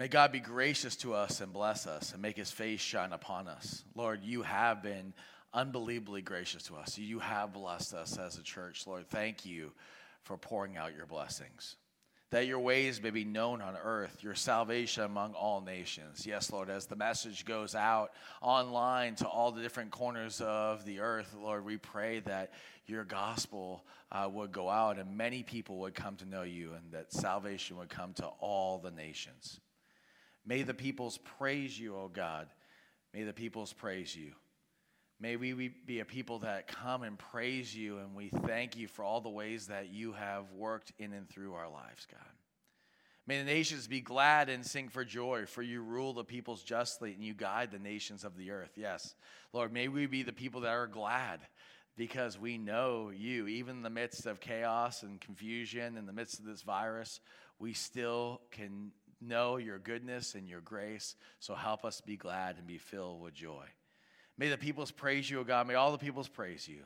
May God be gracious to us and bless us and make his face shine upon us. Lord, you have been unbelievably gracious to us. You have blessed us as a church. Lord, thank you for pouring out your blessings. That your ways may be known on earth, your salvation among all nations. Yes, Lord, as the message goes out online to all the different corners of the earth, Lord, we pray that your gospel uh, would go out and many people would come to know you and that salvation would come to all the nations. May the peoples praise you, O God. May the peoples praise you. May we be a people that come and praise you, and we thank you for all the ways that you have worked in and through our lives, God. May the nations be glad and sing for joy, for you rule the peoples justly and you guide the nations of the earth. Yes, Lord, may we be the people that are glad because we know you. Even in the midst of chaos and confusion, in the midst of this virus, we still can know your goodness and your grace. So help us be glad and be filled with joy. May the peoples praise you, O God. May all the peoples praise you.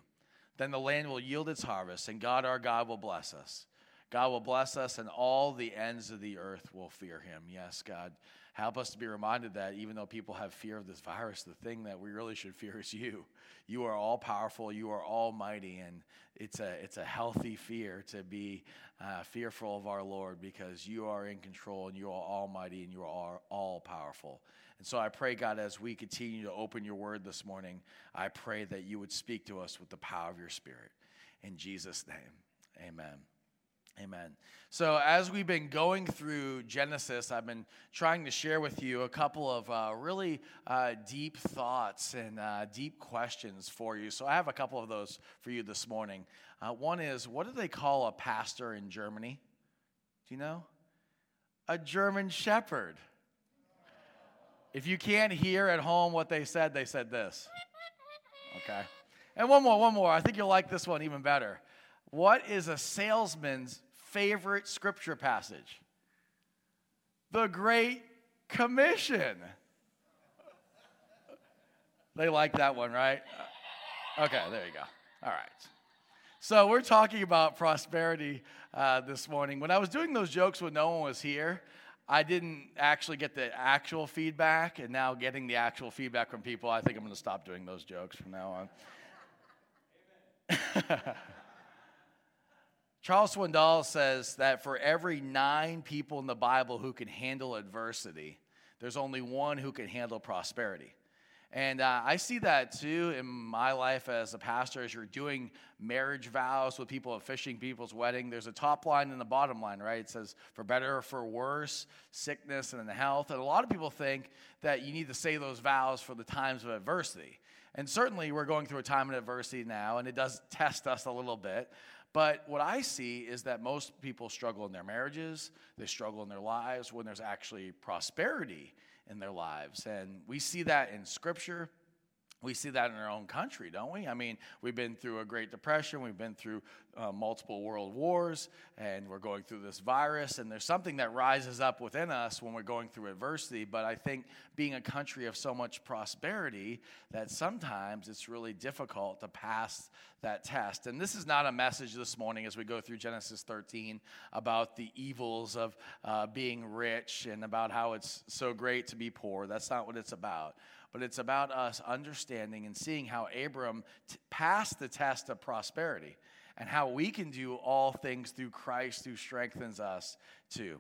Then the land will yield its harvest, and God our God will bless us. God will bless us, and all the ends of the earth will fear him. Yes, God. Help us to be reminded that even though people have fear of this virus, the thing that we really should fear is you. You are all powerful, you are almighty, and it's a, it's a healthy fear to be uh, fearful of our Lord because you are in control and you are almighty and you are all powerful. And so I pray, God, as we continue to open your word this morning, I pray that you would speak to us with the power of your spirit. In Jesus' name, amen. Amen. So, as we've been going through Genesis, I've been trying to share with you a couple of uh, really uh, deep thoughts and uh, deep questions for you. So, I have a couple of those for you this morning. Uh, one is what do they call a pastor in Germany? Do you know? A German shepherd. If you can't hear at home what they said, they said this. Okay. And one more, one more. I think you'll like this one even better. What is a salesman's favorite scripture passage? The Great Commission. They like that one, right? Okay, there you go. All right. So, we're talking about prosperity uh, this morning. When I was doing those jokes when no one was here, I didn't actually get the actual feedback, and now getting the actual feedback from people, I think I'm going to stop doing those jokes from now on. Charles Swindoll says that for every nine people in the Bible who can handle adversity, there's only one who can handle prosperity. And uh, I see that too in my life as a pastor. As you're doing marriage vows with people, officiating people's wedding, there's a top line and a bottom line, right? It says for better or for worse, sickness and health. And a lot of people think that you need to say those vows for the times of adversity. And certainly we're going through a time of adversity now, and it does test us a little bit. But what I see is that most people struggle in their marriages, they struggle in their lives when there's actually prosperity in their lives. And we see that in Scripture. We see that in our own country, don't we? I mean, we've been through a Great Depression, we've been through uh, multiple world wars, and we're going through this virus. And there's something that rises up within us when we're going through adversity. But I think being a country of so much prosperity, that sometimes it's really difficult to pass that test. And this is not a message this morning as we go through Genesis 13 about the evils of uh, being rich and about how it's so great to be poor. That's not what it's about but it's about us understanding and seeing how Abram t- passed the test of prosperity and how we can do all things through Christ who strengthens us too.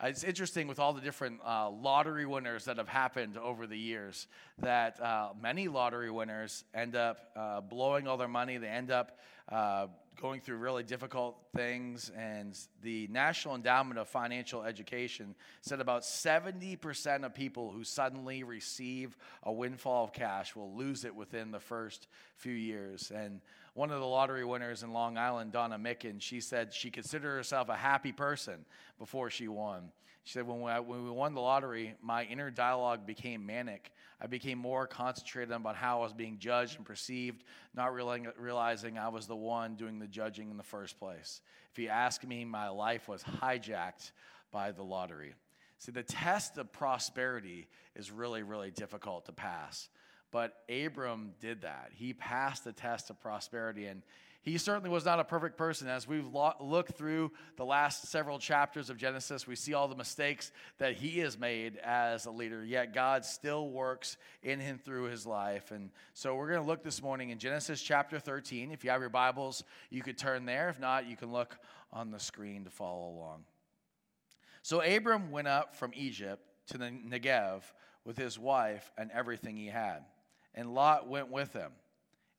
Uh, it's interesting with all the different uh, lottery winners that have happened over the years that uh, many lottery winners end up uh, blowing all their money. They end up uh, going through really difficult things. And the National Endowment of Financial Education said about 70% of people who suddenly receive a windfall of cash will lose it within the first few years. And one of the lottery winners in Long Island, Donna Micken, she said she considered herself a happy person before she won. She said, when we, when we won the lottery, my inner dialogue became manic. I became more concentrated about how I was being judged and perceived, not realizing I was the one doing the judging in the first place. If you ask me, my life was hijacked by the lottery. See, the test of prosperity is really, really difficult to pass. But Abram did that. He passed the test of prosperity and He certainly was not a perfect person. As we've lo- looked through the last several chapters of Genesis, we see all the mistakes that he has made as a leader, yet God still works in him through his life. And so we're going to look this morning in Genesis chapter 13. If you have your Bibles, you could turn there. If not, you can look on the screen to follow along. So Abram went up from Egypt to the Negev with his wife and everything he had, and Lot went with him.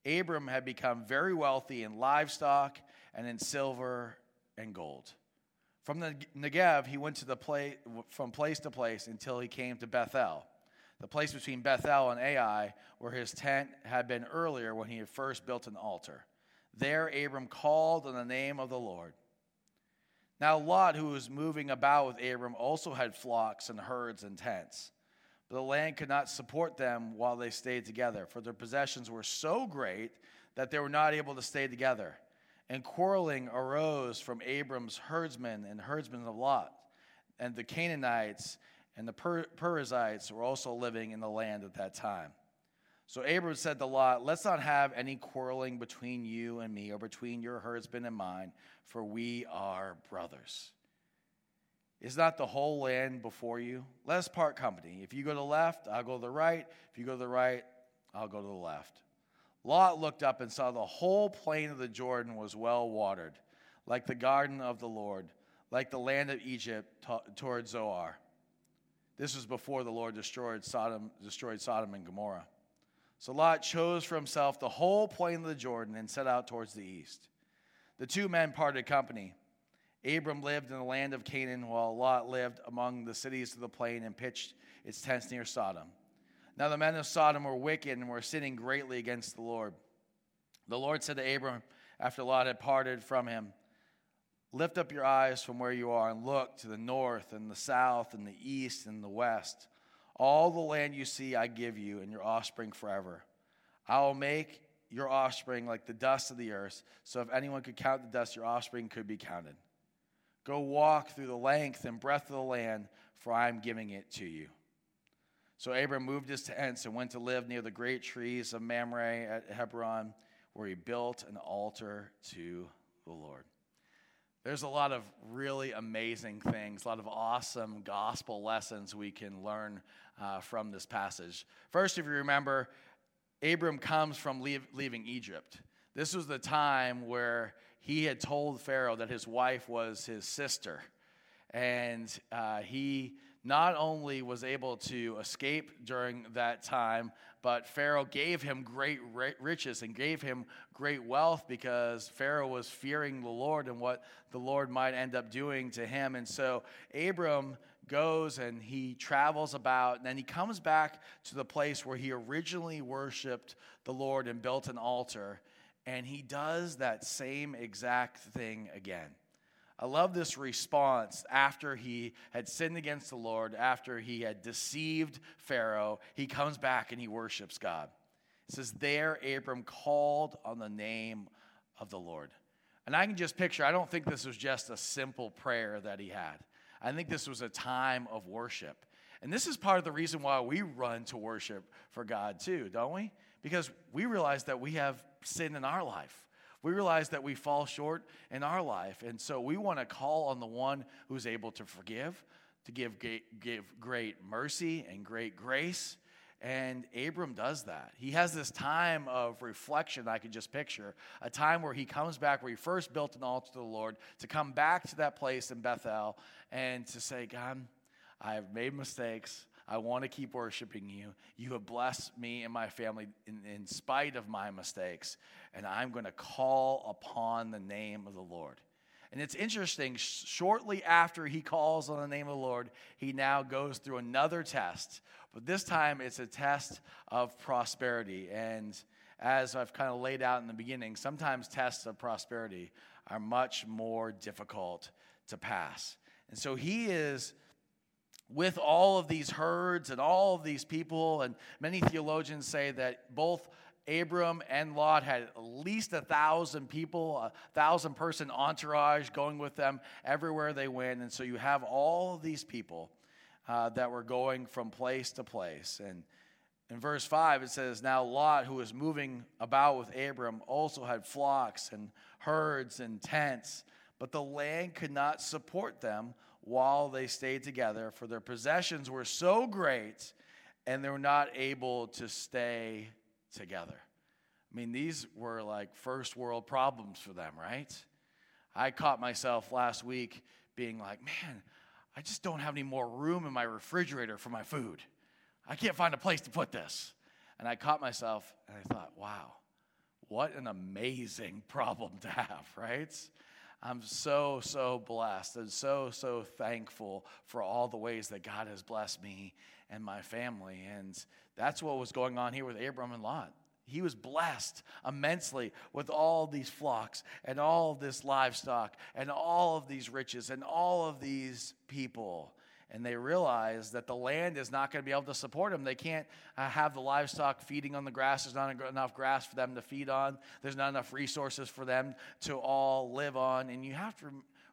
Abram had become very wealthy in livestock and in silver and gold. From the Negev, he went to the from place to place until he came to Bethel, the place between Bethel and Ai, where his tent had been earlier when he had first built an altar. There, Abram called on the name of the Lord. Now, Lot, who was moving about with Abram, also had flocks and herds and tents. But the land could not support them while they stayed together, for their possessions were so great that they were not able to stay together. And quarreling arose from Abram's herdsmen and herdsmen of Lot. And the Canaanites and the per- Perizzites were also living in the land at that time. So Abram said to Lot, Let's not have any quarreling between you and me, or between your herdsmen and mine, for we are brothers. Is not the whole land before you? Let us part company. If you go to the left, I'll go to the right. If you go to the right, I'll go to the left. Lot looked up and saw the whole plain of the Jordan was well watered, like the garden of the Lord, like the land of Egypt t- toward Zoar. This was before the Lord destroyed Sodom, destroyed Sodom and Gomorrah. So Lot chose for himself the whole plain of the Jordan and set out towards the east. The two men parted company. Abram lived in the land of Canaan, while Lot lived among the cities of the plain and pitched its tents near Sodom. Now the men of Sodom were wicked and were sinning greatly against the Lord. The Lord said to Abram, after Lot had parted from him, Lift up your eyes from where you are and look to the north and the south and the east and the west. All the land you see, I give you and your offspring forever. I will make your offspring like the dust of the earth, so if anyone could count the dust, your offspring could be counted. Go walk through the length and breadth of the land, for I am giving it to you. So Abram moved his tents and went to live near the great trees of Mamre at Hebron, where he built an altar to the Lord. There's a lot of really amazing things, a lot of awesome gospel lessons we can learn uh, from this passage. First, if you remember, Abram comes from leave, leaving Egypt. This was the time where he had told Pharaoh that his wife was his sister. And uh, he not only was able to escape during that time, but Pharaoh gave him great riches and gave him great wealth because Pharaoh was fearing the Lord and what the Lord might end up doing to him. And so Abram goes and he travels about, and then he comes back to the place where he originally worshiped the Lord and built an altar and he does that same exact thing again. I love this response after he had sinned against the Lord, after he had deceived Pharaoh, he comes back and he worships God. It says, There Abram called on the name of the Lord. And I can just picture, I don't think this was just a simple prayer that he had. I think this was a time of worship. And this is part of the reason why we run to worship for God, too, don't we? Because we realize that we have sin in our life. We realize that we fall short in our life. And so we want to call on the one who's able to forgive, to give, give great mercy and great grace. And Abram does that. He has this time of reflection I can just picture a time where he comes back, where he first built an altar to the Lord, to come back to that place in Bethel and to say, God, I have made mistakes. I want to keep worshiping you. You have blessed me and my family in, in spite of my mistakes, and I'm going to call upon the name of the Lord. And it's interesting, shortly after he calls on the name of the Lord, he now goes through another test. But this time it's a test of prosperity. And as I've kind of laid out in the beginning, sometimes tests of prosperity are much more difficult to pass. And so he is with all of these herds and all of these people. And many theologians say that both Abram and Lot had at least a thousand people, a thousand person entourage going with them everywhere they went. And so you have all of these people uh, that were going from place to place. And in verse 5, it says, Now Lot, who was moving about with Abram, also had flocks and herds and tents, but the land could not support them while they stayed together, for their possessions were so great and they were not able to stay together. I mean, these were like first world problems for them, right? I caught myself last week being like, man, I just don't have any more room in my refrigerator for my food. I can't find a place to put this. And I caught myself and I thought, wow, what an amazing problem to have, right? I'm so, so blessed and so, so thankful for all the ways that God has blessed me and my family. And that's what was going on here with Abram and Lot. He was blessed immensely with all these flocks and all this livestock and all of these riches and all of these people and they realize that the land is not going to be able to support them. They can't uh, have the livestock feeding on the grass. There's not enough grass for them to feed on. There's not enough resources for them to all live on. And you have to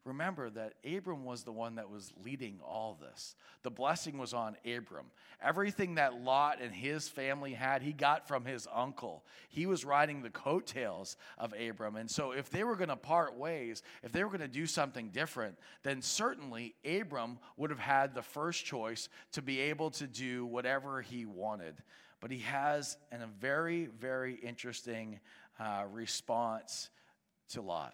remember that Abram was the one that was leading all this. The blessing was on Abram. Everything that Lot and his family had, he got from his uncle. He was riding the coattails of Abram. And so, if they were going to part ways, if they were going to do something different, then certainly Abram would have had the first choice to be able to do whatever he wanted. But he has a very, very interesting uh, response to Lot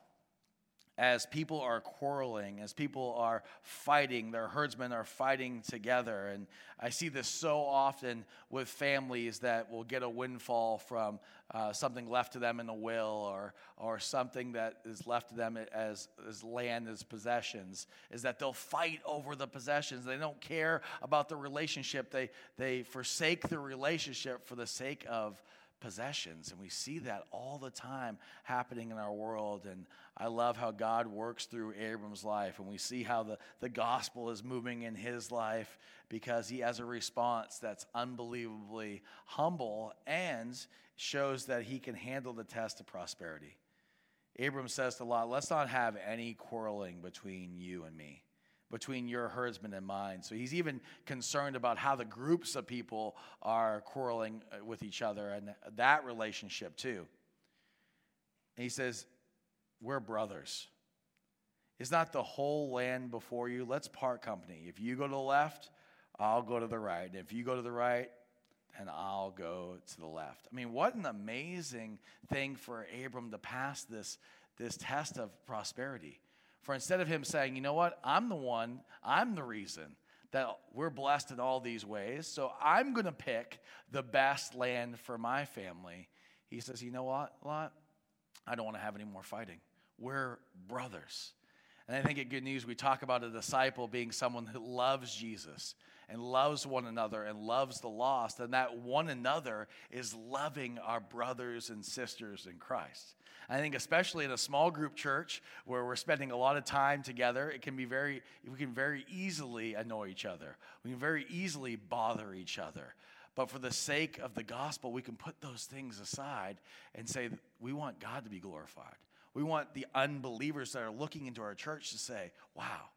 as people are quarreling, as people are fighting, their herdsmen are fighting together. And I see this so often with families that will get a windfall from uh, something left to them in a will or, or something that is left to them as, as land, as possessions, is that they'll fight over the possessions. They don't care about the relationship, they, they forsake the relationship for the sake of possessions. And we see that all the time happening in our world. And I love how God works through Abram's life. And we see how the, the gospel is moving in his life because he has a response that's unbelievably humble and shows that he can handle the test of prosperity. Abram says to Lot, Let's not have any quarreling between you and me between your herdsmen and mine. So he's even concerned about how the groups of people are quarreling uh, with each other and that relationship too. And he says, We're brothers. Is not the whole land before you? Let's part company. If you go to the left, I'll go to the right. And if you go to the right, then I'll go to the left. I mean, what an amazing thing for Abram to pass this, this test of prosperity. For instead of him saying, you know what, I'm the one, I'm the reason that we're blessed in all these ways, so I'm going to pick the best land for my family, he says, you know what, Lot? I don't want to have any more fighting. We're brothers. And I think at Good News, we talk about a disciple being someone who loves Jesus and loves one another and loves the lost. And that one another is loving our brothers and sisters in Christ. I think, especially in a small group church where we're spending a lot of time together, it can be very, we can very easily annoy each other. We can very easily bother each other. But for the sake of the gospel, we can put those things aside and say, we want God to be glorified. We want the unbelievers that are looking into our church to say, wow,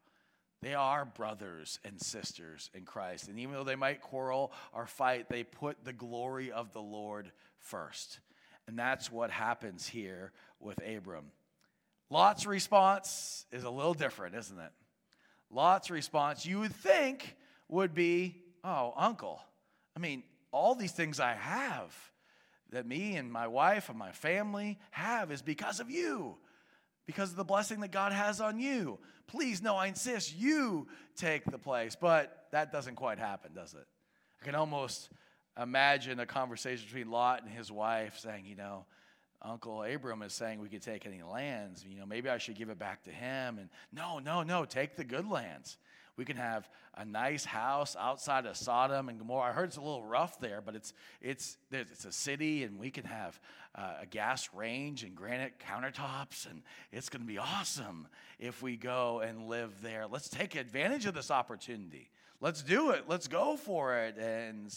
they are brothers and sisters in Christ. And even though they might quarrel or fight, they put the glory of the Lord first. And that's what happens here with Abram. Lot's response is a little different, isn't it? Lot's response, you would think, would be, Oh, uncle, I mean, all these things I have that me and my wife and my family have is because of you, because of the blessing that God has on you. Please, no, I insist you take the place. But that doesn't quite happen, does it? I can almost imagine a conversation between Lot and his wife saying, you know, Uncle Abram is saying we could take any lands. You know, maybe I should give it back to him. And no, no, no, take the good lands. We can have a nice house outside of Sodom and Gomorrah. I heard it's a little rough there, but it's it's it's a city, and we can have uh, a gas range and granite countertops, and it's going to be awesome if we go and live there. Let's take advantage of this opportunity. Let's do it. Let's go for it. And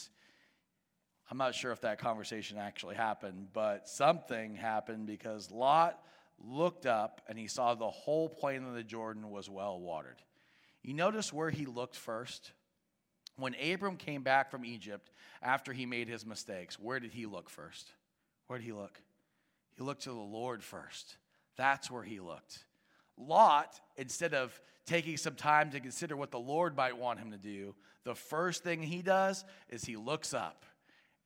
I'm not sure if that conversation actually happened, but something happened because Lot looked up and he saw the whole plain of the Jordan was well watered. You notice where he looked first? When Abram came back from Egypt after he made his mistakes, where did he look first? Where did he look? He looked to the Lord first. That's where he looked. Lot, instead of taking some time to consider what the Lord might want him to do, the first thing he does is he looks up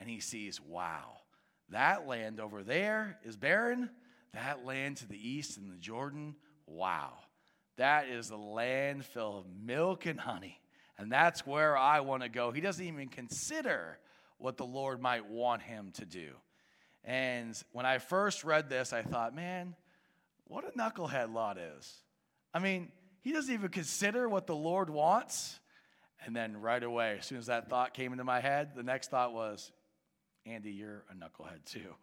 and he sees, wow, that land over there is barren. That land to the east in the Jordan, wow. That is a landfill of milk and honey. And that's where I want to go. He doesn't even consider what the Lord might want him to do. And when I first read this, I thought, man, what a knucklehead Lot is. I mean, he doesn't even consider what the Lord wants. And then right away, as soon as that thought came into my head, the next thought was, Andy, you're a knucklehead too.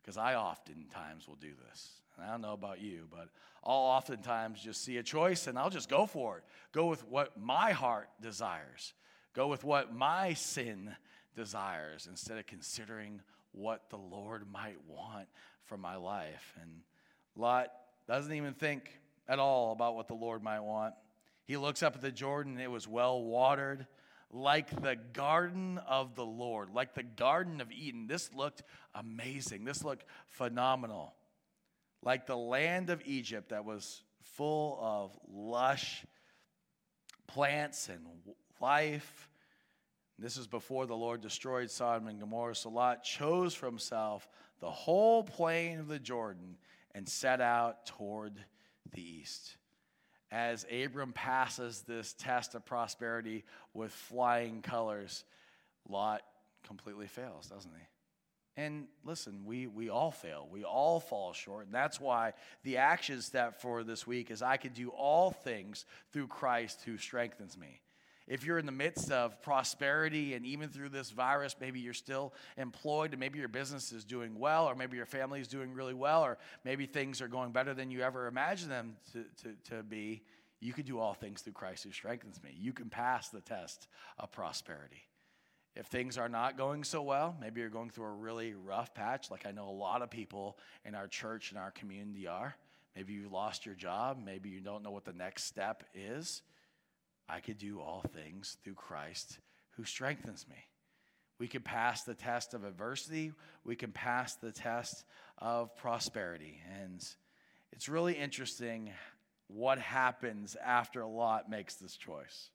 Because I oftentimes will do this. And I don't know about you, but I'll oftentimes just see a choice and I'll just go for it. Go with what my heart desires, go with what my sin desires instead of considering what the Lord might want for my life. And Lot doesn't even think at all about what the Lord might want. He looks up at the Jordan, it was well watered, like the garden of the Lord, like the Garden of Eden. This looked amazing. This looked phenomenal. Like the land of Egypt that was full of lush plants and life. This is before the Lord destroyed Sodom and Gomorrah. So Lot chose for himself the whole plain of the Jordan and set out toward the east. As Abram passes this test of prosperity with flying colors, Lot completely fails, doesn't he? And listen, we, we all fail. We all fall short. And that's why the action step for this week is I can do all things through Christ who strengthens me if you're in the midst of prosperity and even through this virus, maybe you're still employed and maybe your business is doing well, or maybe your family is doing really well, or maybe things are going better than you ever imagined them to, to, to be, you can do all things through Christ who strengthens me. You can pass the test of prosperity. If things are not going so well, maybe you're going through a really rough patch, like I know a lot of people in our church and our community are. Maybe you've lost your job. Maybe you don't know what the next step is. I could do all things through Christ who strengthens me. We can pass the test of adversity, we can pass the test of prosperity. And it's really interesting what happens after a Lot makes this choice.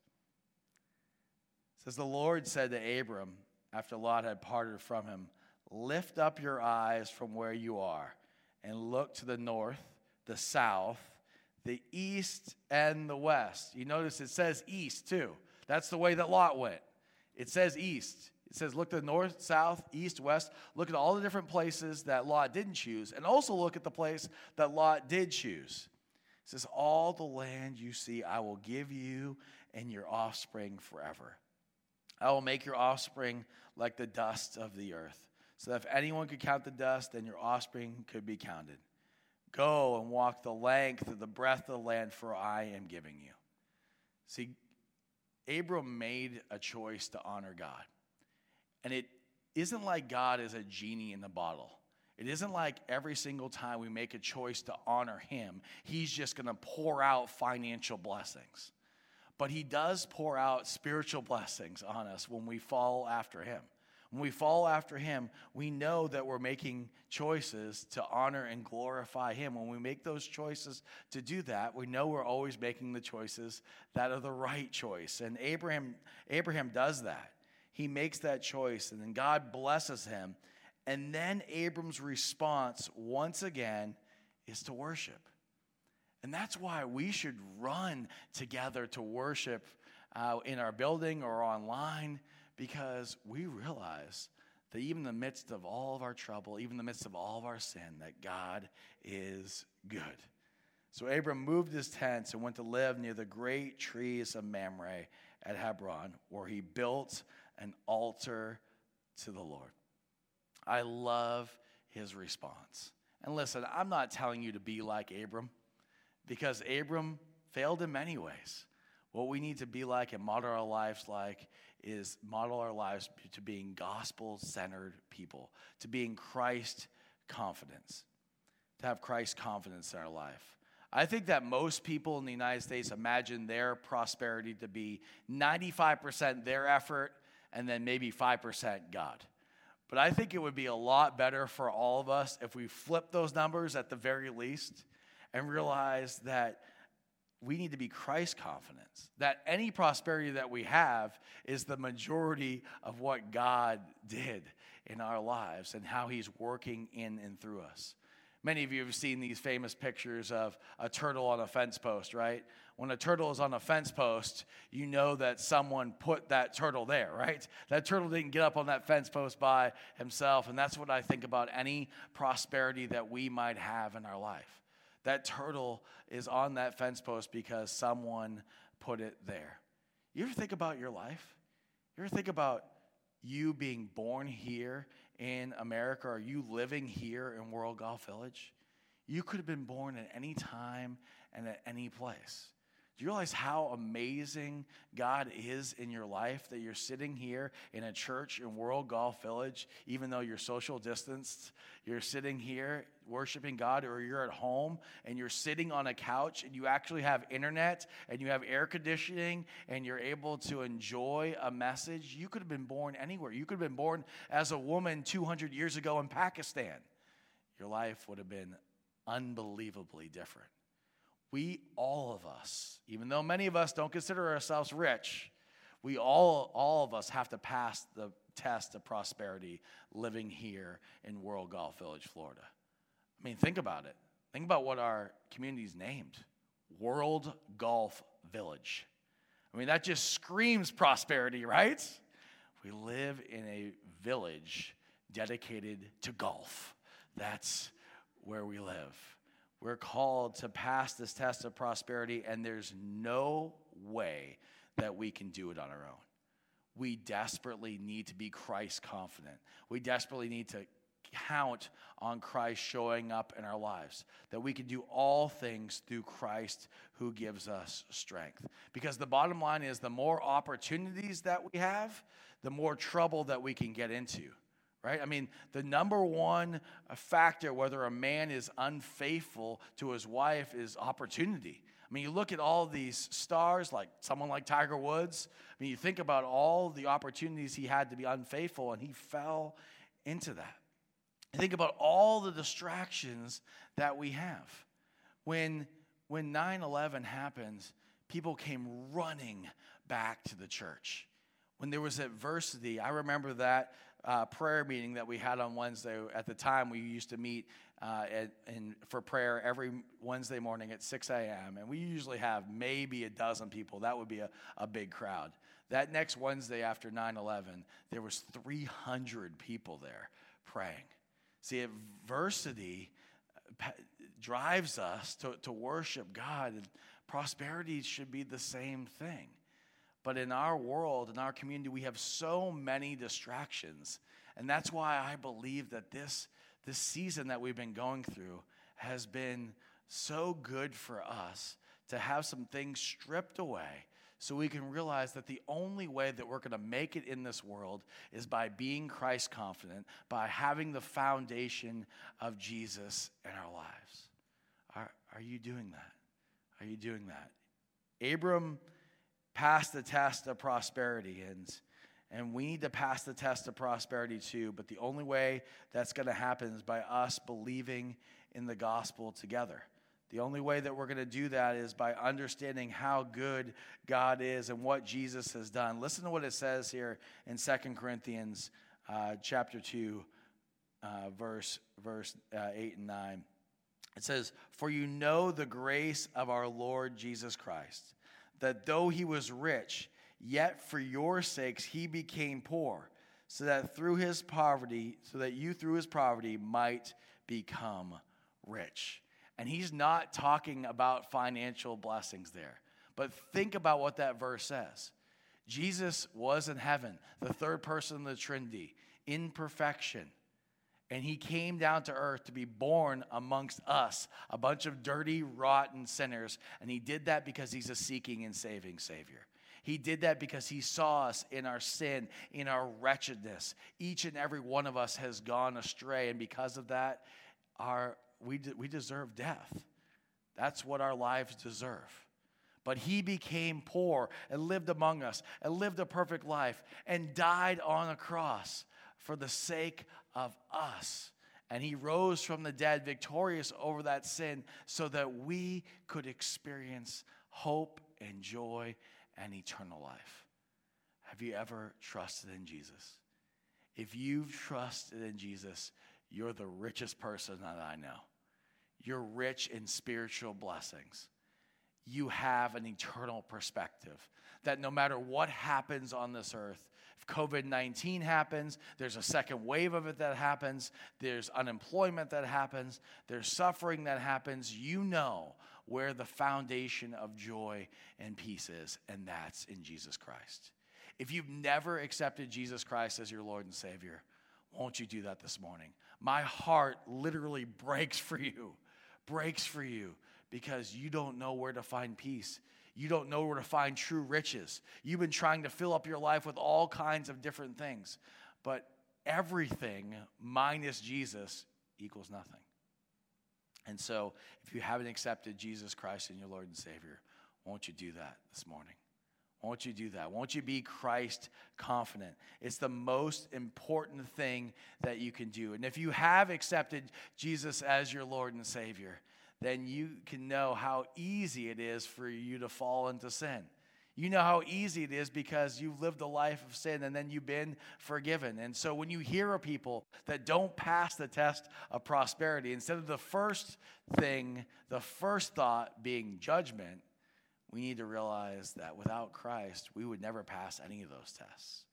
Says, The Lord said to Abram, after Lot had parted from him, Lift up your eyes from where you are and look to the north, the south, the east and the west. You notice it says east too. That's the way that Lot went. It says east. It says look to the north, south, east, west. Look at all the different places that Lot didn't choose, and also look at the place that Lot did choose. It says, All the land you see, I will give you and your offspring forever. I will make your offspring like the dust of the earth. So that if anyone could count the dust, then your offspring could be counted. Go and walk the length of the breadth of the land, for I am giving you. See, Abram made a choice to honor God. And it isn't like God is a genie in the bottle. It isn't like every single time we make a choice to honor Him, He's just going to pour out financial blessings. But He does pour out spiritual blessings on us when we follow after Him. When we follow after Him, we know that we're making choices to honor and glorify Him. When we make those choices to do that, we know we're always making the choices that are the right choice. And Abraham, Abraham does that. He makes that choice, and then God blesses him. And then Abram's response, once again, is to worship. And that's why we should run together to worship uh, in our building or online because we realize that even in the midst of all of our trouble, even in the midst of all of our sin, that God is good. So Abram moved his tents and went to live near the great trees of Mamre at Hebron, where he built an altar to the Lord. I love his response. And listen, I'm not telling you to be like Abram because Abram failed in many ways. What we need to be like and model our lives like is model our lives to being gospel centered people, to being Christ confidence, to have Christ confidence in our life. I think that most people in the United States imagine their prosperity to be 95% their effort and then maybe 5% God. But I think it would be a lot better for all of us if we flip those numbers at the very least and realize that we need to be Christ confident, that any prosperity that we have is the majority of what God did in our lives and how He's working in and through us. Many of you have seen these famous pictures of a turtle on a fence post, right? When a turtle is on a fence post, you know that someone put that turtle there, right? That turtle didn't get up on that fence post by himself. And that's what I think about any prosperity that we might have in our life. That turtle is on that fence post because someone put it there. You ever think about your life? You ever think about you being born here in America? Are you living here in World Golf Village? You could have been born at any time and at any place. Do you realize how amazing God is in your life that you're sitting here in a church in World Golf Village, even though you're social distanced? You're sitting here worshiping God, or you're at home and you're sitting on a couch and you actually have internet and you have air conditioning and you're able to enjoy a message. You could have been born anywhere. You could have been born as a woman 200 years ago in Pakistan. Your life would have been unbelievably different we all of us, even though many of us don't consider ourselves rich, we all, all of us have to pass the test of prosperity living here in World Golf Village, Florida. I mean, think about it. Think about what our community is named World Golf Village. I mean, that just screams prosperity, right? We live in a village dedicated to golf. That's where we live. We're called to pass this test of prosperity, and there's no way that we can do it on our own. We desperately need to be Christ confident. We desperately need to count on Christ showing up in our lives, that we can do all things through Christ who gives us strength. Because the bottom line is the more opportunities that we have, the more trouble that we can get into right? I mean, the number one uh, factor whether a man is unfaithful to his wife is opportunity. I mean, you look at all these stars, like someone like Tiger Woods. I mean, you think about all the opportunities he had to be unfaithful, and he fell into that. Think about all the distractions that we have. When when 9/11 happens, people came running back to the church. When there was adversity, I remember that uh, prayer meeting that we had on Wednesday. At the time, we used to meet uh, at, in, for prayer every Wednesday morning at 6 a.m. And we usually have maybe a dozen people. That would be a, a big crowd. That next Wednesday after 9 11, there was 300 people there praying. See, adversity uh, drives us to, to worship God, and prosperity should be the same thing. But in our world, in our community, we have so many distractions. And that's why I believe that this, this season that we've been going through has been so good for us to have some things stripped away so we can realize that the only way that we're going to make it in this world is by being Christ confident, by having the foundation of Jesus in our lives. Are, are you doing that? Are you doing that? Abram pass the test of prosperity. And, and we need to pass the test of prosperity too. But the only way that's going to happen is by us believing in the gospel together. The only way that we're going to do that is by understanding how good God is and what Jesus has done. Listen to what it says here in Second Corinthians uh, chapter 2, uh, verse, verse uh, 8 and 9. It says, For you know the grace of our Lord Jesus Christ that though he was rich, yet for your sakes he became poor, so that through his poverty, so that you through his poverty might become rich. And he's not talking about financial blessings there. But think about what that verse says. Jesus was in heaven, the third person of the Trinity, in perfection and he came down to earth to be born amongst us, a bunch of dirty, rotten sinners. And he did that because he's a seeking and saving Savior. He did that because he saw us in our sin, in our wretchedness. Each and every one of us has gone astray. And because of that, our, we, de- we deserve death. That's what our lives deserve. But he became poor and lived among us and lived a perfect life and died on a cross for the sake of us. And he rose from the dead victorious over that sin so that we could experience hope and joy and eternal life. Have you ever trusted in Jesus? If you've trusted in Jesus, you're the richest person that I know. You're rich in spiritual blessings. You have an eternal perspective that no matter what happens on this earth, if COVID 19 happens, there's a second wave of it that happens, there's unemployment that happens, there's suffering that happens, you know where the foundation of joy and peace is, and that's in Jesus Christ. If you've never accepted Jesus Christ as your Lord and Savior, won't you do that this morning? My heart literally breaks for you, breaks for you because you don't know where to find peace. You don't know where to find true riches. You've been trying to fill up your life with all kinds of different things, but everything minus Jesus equals nothing. And so, if you haven't accepted Jesus Christ in your Lord and Savior, won't you do that this morning? Won't you do that? Won't you be Christ confident? It's the most important thing that you can do. And if you have accepted Jesus as your Lord and Savior, then you can know how easy it is for you to fall into sin. You know how easy it is because you've lived a life of sin and then you've been forgiven. And so when you hear of people that don't pass the test of prosperity, instead of the first thing, the first thought being judgment, we need to realize that without Christ, we would never pass any of those tests.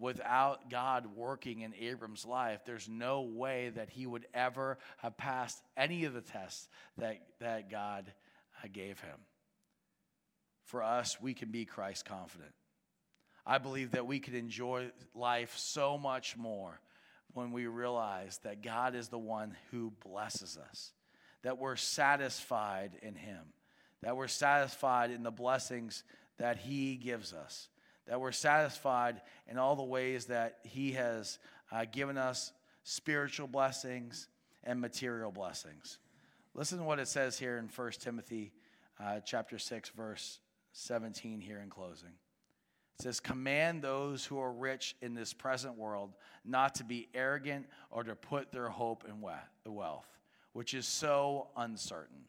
Without God working in Abram's life, there's no way that he would ever have passed any of the tests that, that God uh, gave him. For us, we can be Christ confident. I believe that we can enjoy life so much more when we realize that God is the one who blesses us, that we're satisfied in Him that we're satisfied in the blessings that He gives us, that we're satisfied in all the ways that He has uh, given us spiritual blessings and material blessings. Listen to what it says here in 1 Timothy uh, chapter 6, verse 17 here in closing. It says, Command those who are rich in this present world not to be arrogant or to put their hope in wealth, which is so uncertain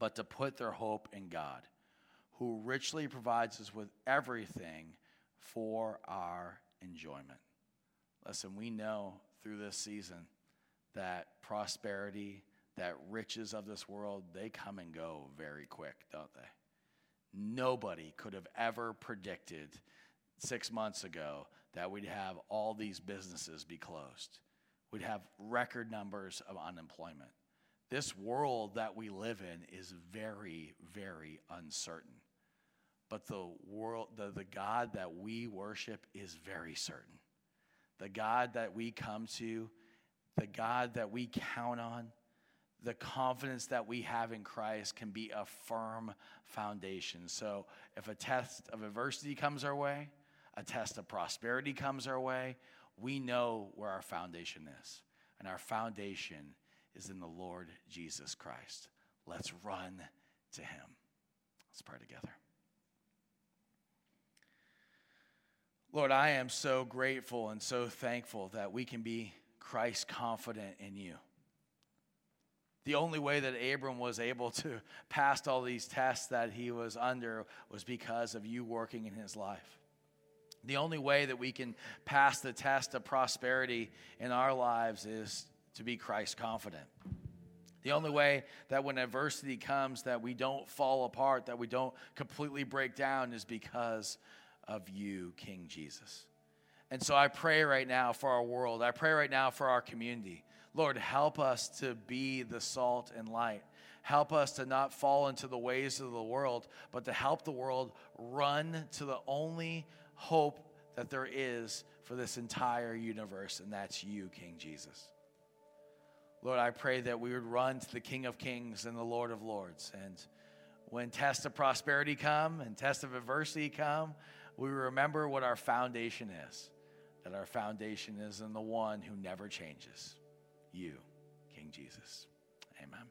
but to put their hope in God, who richly provides us with everything for our enjoyment. Listen, we know through this season that prosperity, that riches of this world, they come and go very quick, don't they? Nobody could have ever predicted six months ago that we'd have all these businesses be closed. We'd have record numbers of unemployment. This world that we live in is very, very uncertain. But the world, the, the God that we worship is very certain. The God that we come to, the God that we count on, the confidence that we have in Christ can be a firm foundation. So if a test of adversity comes our way, a test of prosperity comes our way, we know where our foundation is. And our foundation is in the Lord Jesus Christ. Let's run to him. Let's pray together. Lord, I am so grateful and so thankful that we can be Christ confident in you. The only way that Abram was able to pass all these tests that he was under was because of you working in his life. The only way that we can pass the test of prosperity in our lives is to be Christ confident. The only way that when adversity comes that we don't fall apart, that we don't completely break down is because of you, King Jesus. And so I pray right now for our world. I pray right now for our community. Lord, help us to be the salt and light. Help us to not fall into the ways of the world, but to help the world run to the only hope that there is for this entire universe, and that's you, King Jesus. Lord, I pray that we would run to the King of Kings and the Lord of Lords. And when tests of prosperity come and tests of adversity come, we remember what our foundation is that our foundation is in the one who never changes you, King Jesus. Amen.